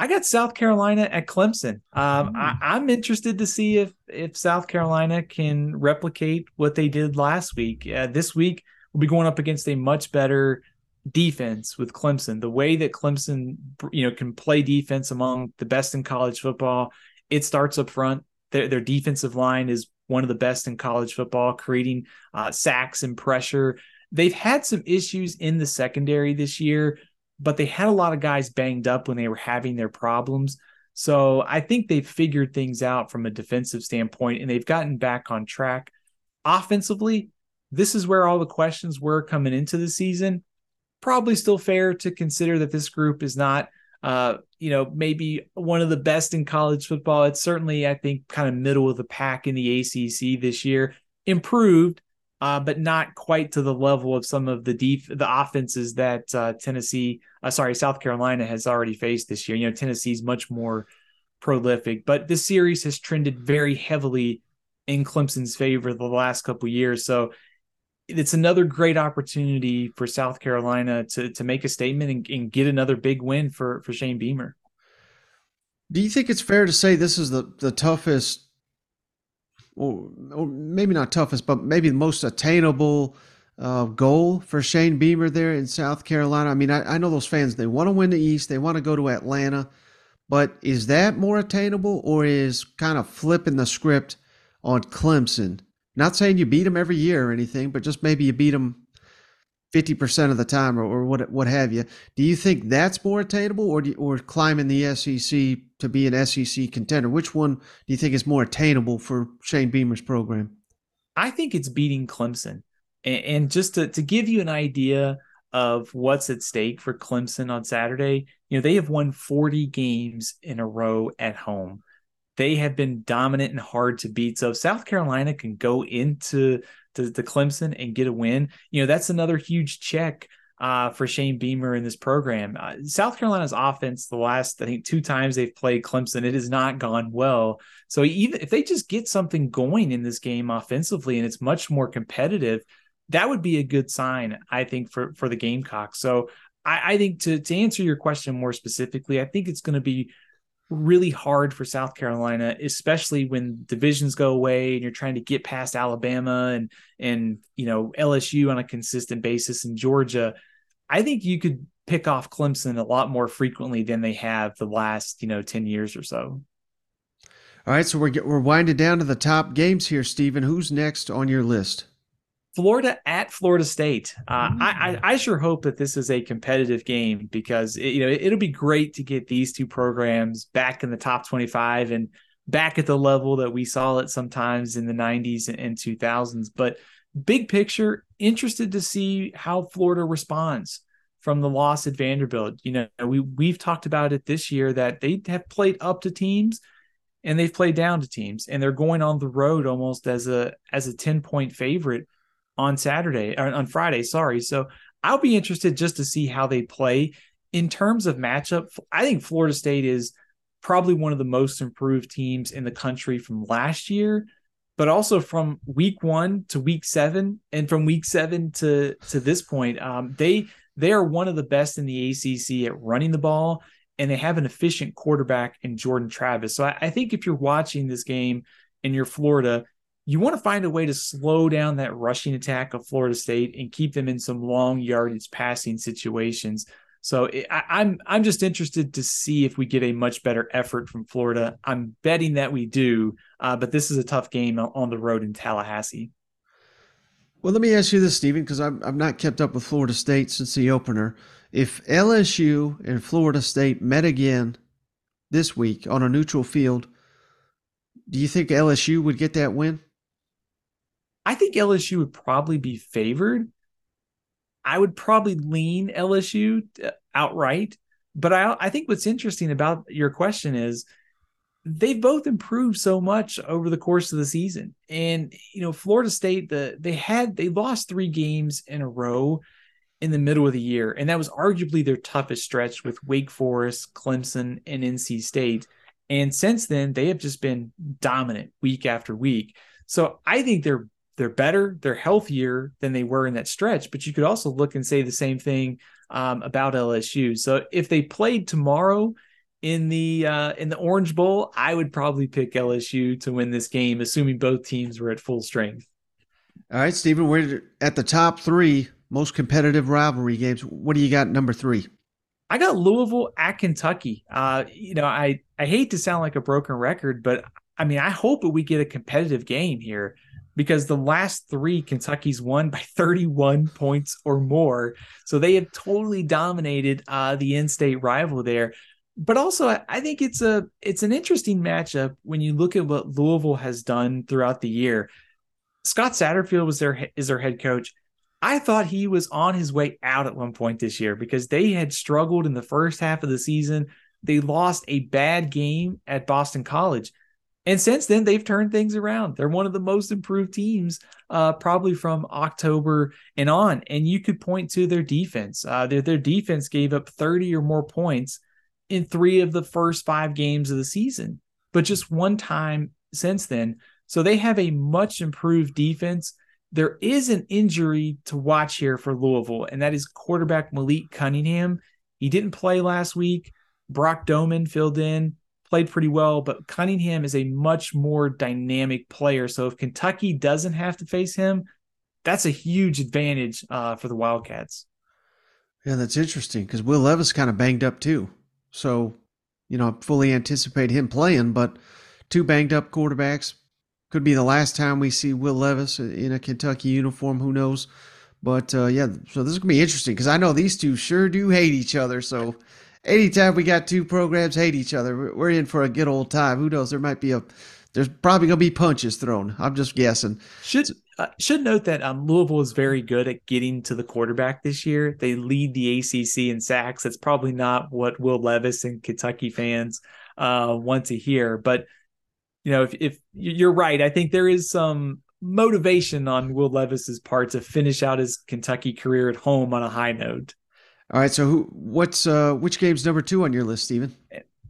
Speaker 9: I got South Carolina at Clemson. Um, I, am interested to see if if South Carolina can replicate what they did last week. Uh, this week we'll be going up against a much better defense with Clemson. The way that Clemson, you know, can play defense among the best in college football, it starts up front. Their, their defensive line is one of the best in college football, creating uh, sacks and pressure. They've had some issues in the secondary this year but they had a lot of guys banged up when they were having their problems. So I think they've figured things out from a defensive standpoint and they've gotten back on track. Offensively, this is where all the questions were coming into the season. Probably still fair to consider that this group is not, uh, you know, maybe one of the best in college football. It's certainly, I think, kind of middle of the pack in the ACC this year. Improved, uh, but not quite to the level of some of the def- the offenses that uh, Tennessee, uh, sorry, South Carolina has already faced this year. You know, Tennessee's much more prolific, but this series has trended very heavily in Clemson's favor the last couple years. So it's another great opportunity for South Carolina to to make a statement and, and, get another big win for for Shane Beamer.
Speaker 1: Do you think it's fair to say this is the the toughest, or, or maybe not toughest, but maybe the most attainable uh, goal for Shane Beamer there in South Carolina? I mean, I, I know those fans they want to win the East, they want to go to Atlanta, but is that more attainable, or is kind of flipping the script on Clemson? Not saying you beat them every year or anything, but just maybe you beat them 50% of the time or, or what what have you. Do you think that's more attainable or, you, or climbing the SEC to be an SEC contender? Which one do you think is more attainable for Shane Beamer's program?
Speaker 9: I think it's beating Clemson. And, and just to, to give you an idea of what's at stake for Clemson on Saturday, you know, they have won 40 games in a row at home they have been dominant and hard to beat. So South Carolina can go into to, to Clemson and get a win, you know, that's another huge check uh, for Shane Beamer in this program. Uh, South Carolina's offense, the last I think two times they've played Clemson, it has not gone well. So even if they just get something going in this game offensively and it's much more competitive, that would be a good sign, I think, for for the Gamecocks. So I, I think to to answer your question more specifically, I think it's going to be really hard for South Carolina, especially when divisions go away and you're trying to get past Alabama and and you know LSU on a consistent basis in Georgia. I think you could pick off Clemson a lot more frequently than they have the last you know ten years or so.
Speaker 1: All right, so we're we're winding down to the top games here, Steven. Who's next on your list?
Speaker 9: Florida at Florida State. Uh, mm-hmm. I, I, I sure hope that this is a competitive game because it, you know it, will be great to get these two programs back in the top twenty five and back at the level that we saw it sometimes in the nineties and two thousands. But big picture, interested to see how Florida responds from the loss at Vanderbilt. You know, we we've talked about it this year that they have played up to teams and they've played down to teams, and they're going on the road almost as a as a ten point favorite on Saturday or on Friday. Sorry. So I'll be interested just to see how they play in terms of matchup. I think Florida State is probably one of the most improved teams in the country from last year, but also from week one to week seven, and from week seven to to this point, um, they they are one of the best in the ACC at running the ball, and they have an efficient quarterback in Jordan Travis. So I, I think if you're watching this game and you're Florida, you want to find a way to slow down that rushing attack of Florida State and keep them in some long yardage passing situations. So I, I'm, I'm just interested to see if we get a much better effort from Florida. I'm betting that we do, uh, but this is a tough game on the road in Tallahassee.
Speaker 1: Well, let me ask you this, Steven, because I'm I'm not kept up with Florida State since the opener. If LSU and Florida State met again this week on a neutral field, do you think LSU would get that win?
Speaker 9: I think LSU would probably be favored. I would probably lean LSU uh, outright. But I, I think what's interesting about your question is they've both improved so much over the course of the season. And you know, Florida State, the they had they lost three games in a row in the middle of the year, and that was arguably their toughest stretch with Wake Forest, Clemson, and NC State. And since then, they have just been dominant week after week. So I think they're they're better, they're healthier than they were in that stretch. But you could also look and say the same thing um, about LSU. So if they played tomorrow in the uh, in the Orange Bowl, I would probably pick LSU to win this game, assuming both teams were at full strength.
Speaker 1: All right, Steven, we're at the top three most competitive rivalry games. What do you got number three?
Speaker 9: I got Louisville at Kentucky. Uh, you know, I I hate to sound like a broken record, but I mean, I hope that we get a competitive game here because the last three Kentucky's won by 31 points or more. So they have totally dominated uh, the in-state rival there. But also, I think it's a it's an interesting matchup when you look at what Louisville has done throughout the year. Scott Satterfield was their is their head coach. I thought he was on his way out at one point this year because they had struggled in the first half of the season. They lost a bad game at Boston College. And since then, they've turned things around. They're one of the most improved teams, uh, probably from October and on. And you could point to their defense. Uh, their, their defense gave up 30 or more points in three of the first five games of the season, but just one time since then. So they have a much improved defense. there is an injury to watch here for Louisville, and that is quarterback Malik Cunningham. He didn't play last week. Brock Domann filled in, played pretty well, but Cunningham is a much more dynamic player. So if Kentucky doesn't have to face him, that's a huge advantage uh, for the Wildcats.
Speaker 1: Yeah, that's interesting because Will Levis kind of banged up too. So, you know, I fully anticipate him playing, but two banged up quarterbacks could be the last time we see Will Levis in a Kentucky uniform. Who knows? But uh, yeah, so this is gonna be interesting because I know these two sure do hate each other. So anytime we got two programs hate each other, we're in for a good old time. Who knows? There might be a there's probably gonna be punches thrown. I'm just guessing.
Speaker 9: Should uh, should note that um, Louisville is very good at getting to the quarterback this year. They lead the ACC in sacks. That's probably not what Will Levis and Kentucky fans uh, want to hear. But you know, if if you're right, I think there is some motivation on Will Levis's part to finish out his Kentucky career at home on a high note.
Speaker 1: All right, so who, what's uh, which game's number two on your list, Steven?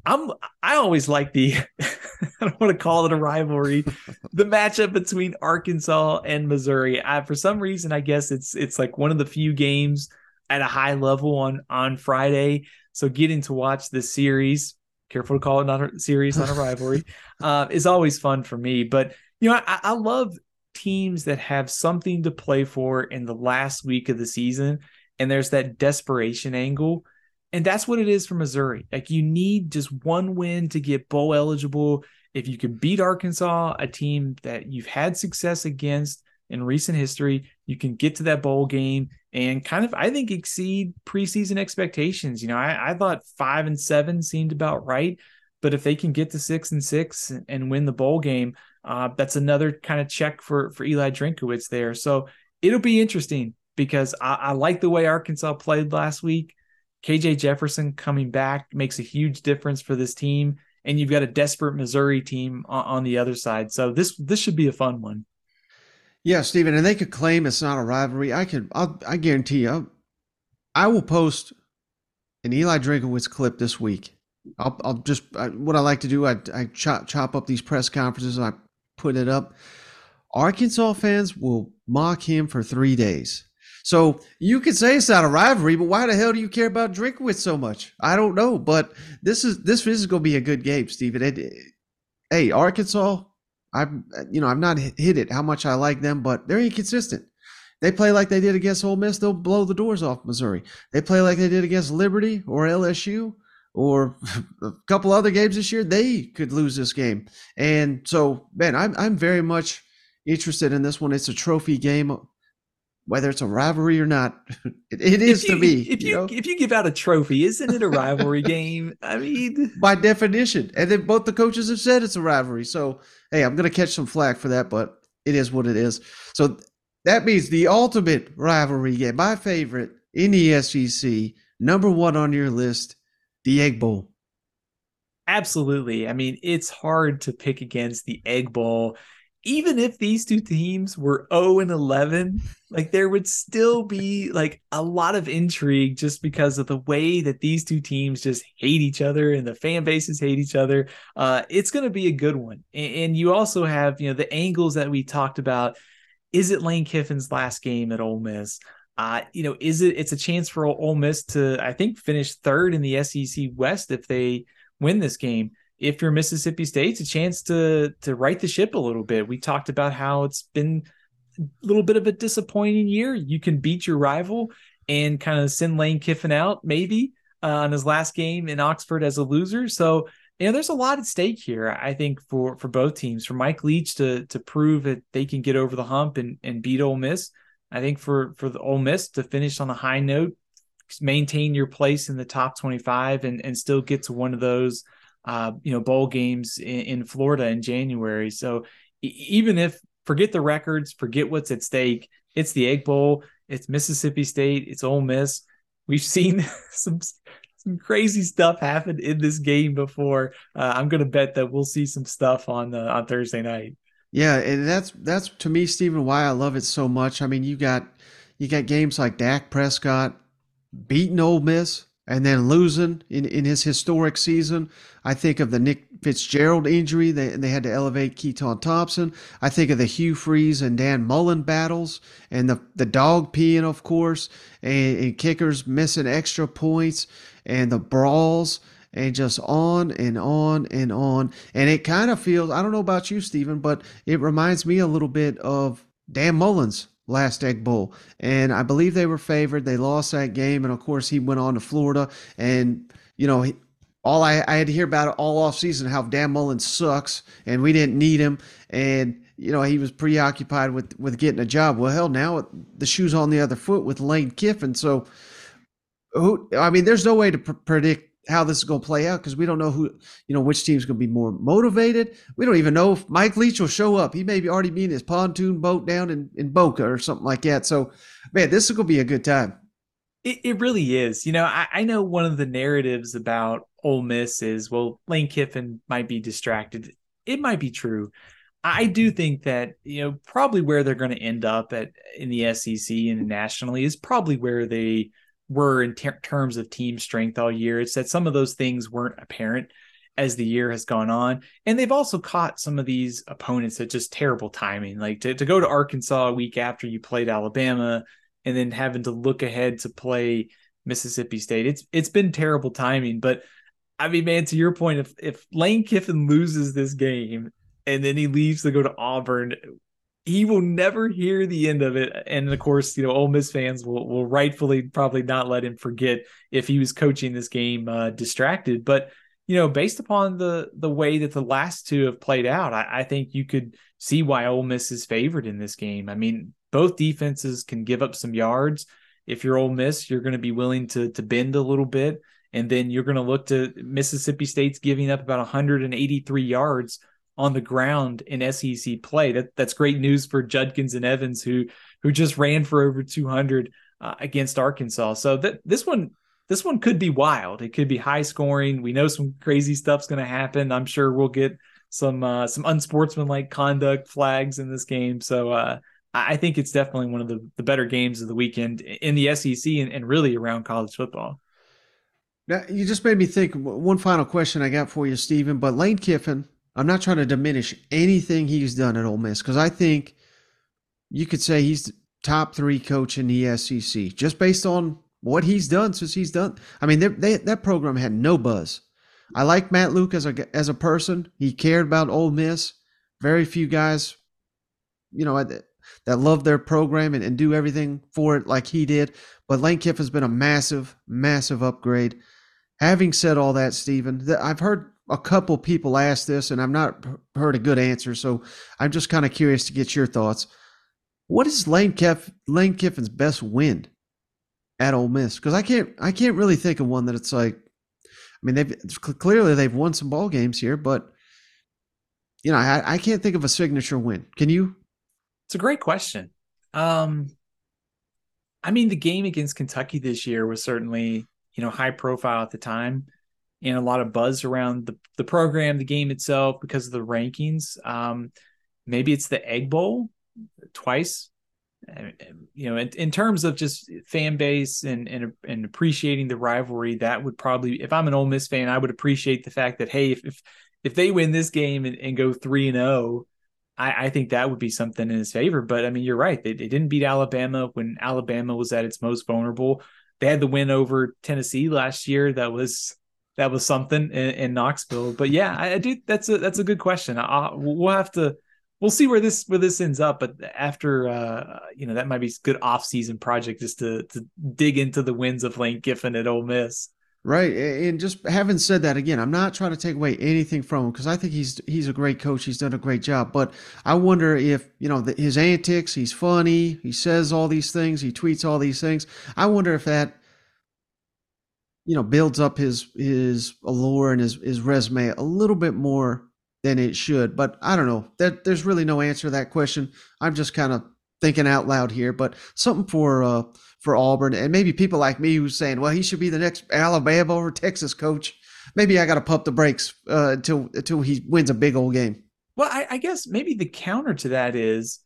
Speaker 9: I'm I always like the I don't want to call it a rivalry, the matchup between Arkansas and Missouri. I, for some reason, I guess it's it's like one of the few games at a high level on on Friday. So getting to watch this series, careful to call it not a series, not a rivalry, uh, is always fun for me. But you know, I, I love teams that have something to play for in the last week of the season, and there's that desperation angle and that's what it is for Missouri. Like you need just one win to get bowl eligible. If you can beat Arkansas, a team that you've had success against in recent history, you can get to that bowl game and kind of, I think, exceed preseason expectations. You know, I, I thought five and seven seemed about right, but if they can get to six and six and win the bowl game, uh, that's another kind of check for for Eli Drinkwitz there. So it'll be interesting because I, I like the way Arkansas played last week. KJ Jefferson coming back makes a huge difference for this team, and you've got a desperate Missouri team on, on the other side. So this this should be a fun one.
Speaker 1: Yeah, Steven, and they could claim it's not a rivalry. I can, I'll, I guarantee you, I will post an Eli Drinkwitz clip this week. I'll, I'll just I, what I like to do. I, I chop chop up these press conferences and I put it up. Arkansas fans will mock him for three days. So you could say it's not a rivalry, but why the hell do you care about Drinkwitz so much? I don't know, but this is this is going to be a good game, Steven. It, eh, hey, Arkansas, I've you know I've not hit it how much I like them, but they're inconsistent. They play like they did against Ole Miss, they'll blow the doors off Missouri. They play like they did against Liberty or LSU or a couple other games this year. They could lose this game, and so man, I'm I'm very much interested in this one. It's a trophy game whether it's a rivalry or not. it, it is
Speaker 9: you,
Speaker 1: to me.
Speaker 9: If you,
Speaker 1: you know?
Speaker 9: if you give out a trophy, isn't it a rivalry game? I mean,
Speaker 1: by definition, and then both the coaches have said it's a rivalry. So hey, I'm gonna catch some flack for that, but it is what it is. So that means the ultimate rivalry game, my favorite in the SEC, number one on your list, the Egg Bowl.
Speaker 9: Absolutely. I mean, it's hard to pick against the Egg Bowl even if these two teams were 0 and 11, like there would still be like a lot of intrigue just because of the way that these two teams just hate each other and the fan bases hate each other. Uh, it's going to be a good one. And, and you also have, you know, the angles that we talked about. Is it Lane Kiffin's last game at Ole Miss? Uh, you know, is it? It's a chance for Ole Miss to, I think, finish third in the SEC West if they win this game if you're Mississippi State, it's a chance to to right the ship a little bit. We talked about how it's been a little bit of a disappointing year. You can beat your rival and kind of send Lane Kiffin out maybe uh, on his last game in Oxford as a loser. So you know, there's a lot at stake here. I think for for both teams, for Mike Leach to to prove that they can get over the hump and and beat Ole Miss. I think for for the Ole Miss to finish on a high note, maintain your place in the top 25 and and still get to one of those uh, you know, bowl games in, in Florida in January. So even if forget the records, forget what's at stake, it's the Egg Bowl, it's Mississippi State, it's Ole Miss. We've seen some some crazy stuff happen in this game before. Uh, I'm going to bet that we'll see some stuff on uh, on Thursday night.
Speaker 1: Yeah, and that's that's to me, Steven, why I love it so much. I mean, you got you got games like Dak Prescott beating Ole Miss and then losing in, in his historic season. I think of the Nick Fitzgerald injury. They, they had to elevate Keytaon Thompson. I think of the Hugh Freeze and Dan Mullen battles and the, the dog peeing, of course, and, and kickers missing extra points and the brawls and just on and on and on. And it kind of feels, I don't know about you, Steven, but it reminds me a little bit of Dan Mullen's last Egg Bowl. And I believe they were favored. They lost that game. And of course, he went on to Florida. And, you know, all I, I, had to hear about it all off season how Dan Mullen sucks and we didn't need him. And, you know, he was preoccupied with, with getting a job. Well, hell, now the shoe's on the other foot with Lane Kiffin. So, who, I mean, there's no way to pr- predict how this is going to play out because we don't know who, you know, which team's going to be more motivated. We don't even know if Mike Leach will show up. He may be already be in his pontoon boat down in, in Boca or something like that. So, man, this is going to be a good time.
Speaker 9: It, it really is. You know, I, I know one of the narratives about Ole Miss is, well, Lane Kiffin might be distracted. It might be true. I do think that you know probably where they're going to end up at in the SEC and nationally is probably where they were in ter- terms of team strength all year. It's that some of those things weren't apparent as the year has gone on. And they've also caught some of these opponents at just terrible timing. Like to, to go to Arkansas a week after you played Alabama and then having to look ahead to play Mississippi State. It's it's been terrible timing. But I mean, man, to your point, if if Lane Kiffin loses this game and then he leaves to go to Auburn, he will never hear the end of it. And of course, you know, Ole Miss fans will will rightfully probably not let him forget if he was coaching this game uh, distracted. But you know, based upon the the way that the last two have played out, I, I think you could see why Ole Miss is favored in this game. I mean, both defenses can give up some yards. If you're Ole Miss, you're going to be willing to to bend a little bit, and then you're going to look to Mississippi State's giving up about 183 yards on the ground in SEC play. That that's great news for Judkins and Evans who who just ran for over 200 uh, against Arkansas. So that this one this one could be wild. It could be high scoring. We know some crazy stuff's going to happen. I'm sure we'll get some uh, some unsportsmanlike conduct flags in this game. So uh, I think it's definitely one of the, the better games of the weekend in the SEC and, and really around college football.
Speaker 1: Now, you just made me think. One final question I got for you, Steven. But Lane Kiffin, I'm not trying to diminish anything he's done at Ole Miss because I think you could say he's top three coach in the SEC just based on what he's done since he's done. I mean, they, that program had no buzz. I like Matt Luke as a as a person. He cared about Ole Miss. Very few guys, you know, that, love their program and, and do everything for it like he did. But Lane Kiffin's been a massive, massive upgrade. Having said all that, Steven, I've heard a couple people asked this, and I've not heard a good answer. So I'm just kind of curious to get your thoughts. What is Lane, Lane Kiffin's best win at Ole Miss? Because I can't I can't really think of one that it's like. I mean, they've clearly they've won some ball games here, but you know, I, I can't think of a signature win. Can you?
Speaker 9: It's a great question. Um, I mean, the game against Kentucky this year was certainly you know high profile at the time and a lot of buzz around the, the program, the game itself because of the rankings. Um, maybe it's the Egg Bowl twice. You know, in, in, terms of just fan base and, and and appreciating the rivalry, that would probably, if I'm an Ole Miss fan, I would appreciate the fact that hey, if if, if they win this game and, and go three and zero, oh, I, I think that would be something in his favor. But I mean, you're right; they, they didn't beat Alabama when Alabama was at its most vulnerable. They had the win over Tennessee last year. That was that was something in, in Knoxville. But yeah, I, I, do. That's a that's a good question. I, we'll have to we'll see where this where this ends up. But after uh, you know, that might be a good off season project just to to dig into the wins of Lane Kiffin at Ole Miss.
Speaker 1: Right, and just having said that again, I'm not trying to take away anything from him because I think he's he's a great coach. He's done a great job, but I wonder if you know the, his antics. He's funny. He says all these things. He tweets all these things. I wonder if that you know builds up his his allure and his his resume a little bit more than it should. But I don't know. That there's really no answer to that question. I'm just kind of thinking out loud here, but something for uh for Auburn and maybe people like me who's saying, well, he should be the next Alabama or Texas coach. Maybe I got to pump the brakes uh, until until he wins a big old game.
Speaker 9: Well, I, I guess maybe the counter to that is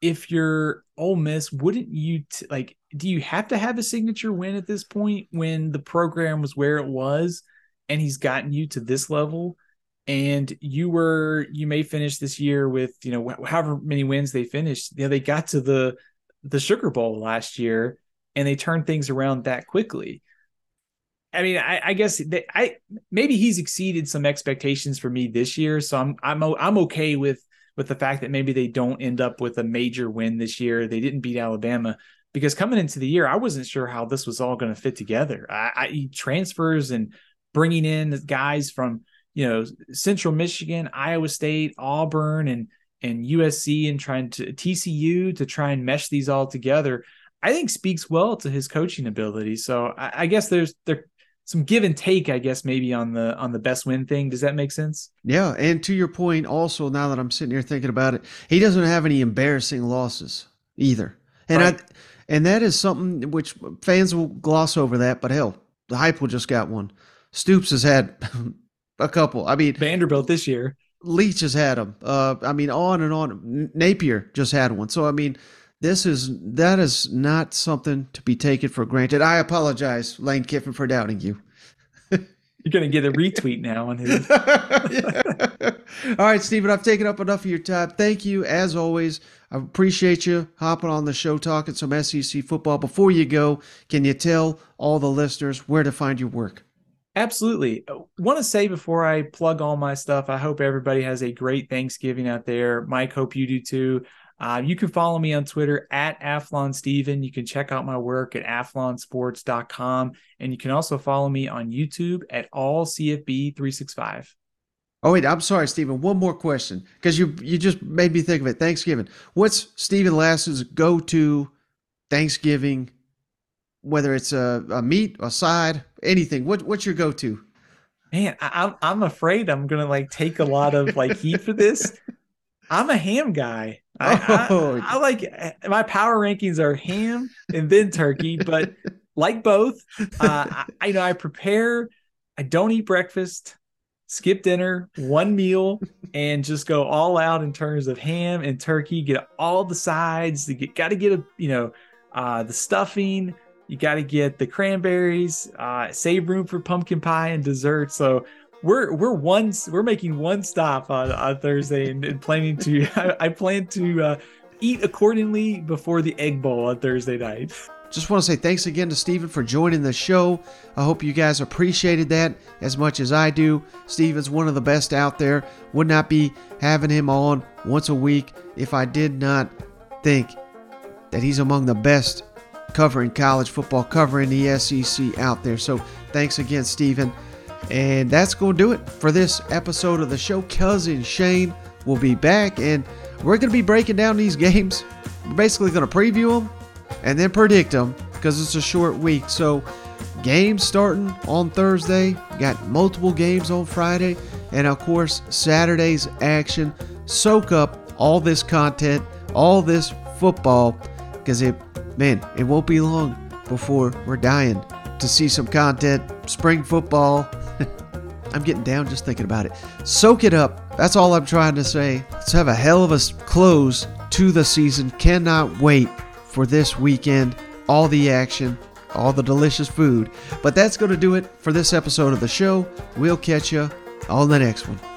Speaker 9: if you're Ole Miss, wouldn't you t- like do you have to have a signature win at this point when the program was where it was and he's gotten you to this level? And you were, you may finish this year with, you know, however many wins they finished. You know, they got to the the Sugar Bowl last year and they turned things around that quickly. I mean, I, I guess they, I maybe he's exceeded some expectations for me this year, so I'm I'm I'm okay with with the fact that maybe they don't end up with a major win this year. They didn't beat Alabama because coming into the year, I wasn't sure how this was all going to fit together. I, I transfers and bringing in guys from you know Central Michigan, Iowa State, Auburn, and and USC, and trying to TCU to try and mesh these all together. I think speaks well to his coaching ability. So I, I guess there's there some give and take, I guess, maybe on the on the best win thing. Does that make sense?
Speaker 1: Yeah, and to your point, also now that I'm sitting here thinking about it, he doesn't have any embarrassing losses either, and right. I and that is something which fans will gloss over that, but hell, the Heupel just got one. Stoops has had a couple. I mean,
Speaker 9: Vanderbilt this year.
Speaker 1: Leach has had them. Uh, I mean, on and on. Napier just had one. So I mean, this is that is not something to be taken for granted. I apologize, Lane Kiffin, for doubting you.
Speaker 9: You're gonna get a retweet now on his.
Speaker 1: All right, Steven, I've taken up enough of your time. Thank you, as always. I appreciate you hopping on the show, talking some SEC football. Before you go, can you tell all the listeners where to find your work?
Speaker 9: Absolutely. Want to say before I plug all my stuff, I hope everybody has a great Thanksgiving out there. Mike, hope you do too. Uh, you can follow me on Twitter at Athlon Steven. You can check out my work at athlonsports.com. And you can also follow me on YouTube at all CFB365.
Speaker 1: Oh wait, I'm sorry, Steven. One more question because you you just made me think of it. Thanksgiving. What's Steven Lassan's go-to Thanksgiving? Whether it's a, a meat, a side, anything. What what's your go-to?
Speaker 9: Man, I, I'm I'm afraid I'm gonna like take a lot of like heat for this. I'm a ham guy. I, oh. I, I, like my power rankings are ham and then turkey, but like both, uh, I, I know I prepare. I don't eat breakfast, skip dinner, one meal, and just go all out in terms of ham and turkey. Get all the sides. You got to get a you know uh, the stuffing. You got to get the cranberries. Uh, save room for pumpkin pie and dessert. So we're we're one we're making one stop on, on Thursday and, and planning to I, I plan to uh, eat accordingly before the egg bowl on Thursday night.
Speaker 1: Just want to say thanks again to Steven for joining the show. I hope you guys appreciated that as much as I do. Steven's one of the best out there. Would not be having him on once a week if I did not think that he's among the best covering college football, covering the SEC out there. So thanks again, Steven. And that's going to do it for this episode of the show. Cousin Shane will be back, and we're going to be breaking down these games. We're basically going to preview them and then predict them because it's a short week. So, games starting on Thursday, got multiple games on Friday, and of course, Saturday's action. Soak up all this content, all this football, because it, man, it won't be long before we're dying to see some content, spring football, I'm getting down just thinking about it. Soak it up. That's all I'm trying to say. Let's have a hell of a close to the season. Cannot wait for this weekend. All the action, all the delicious food. But that's going to do it for this episode of the show. We'll catch you on the next one.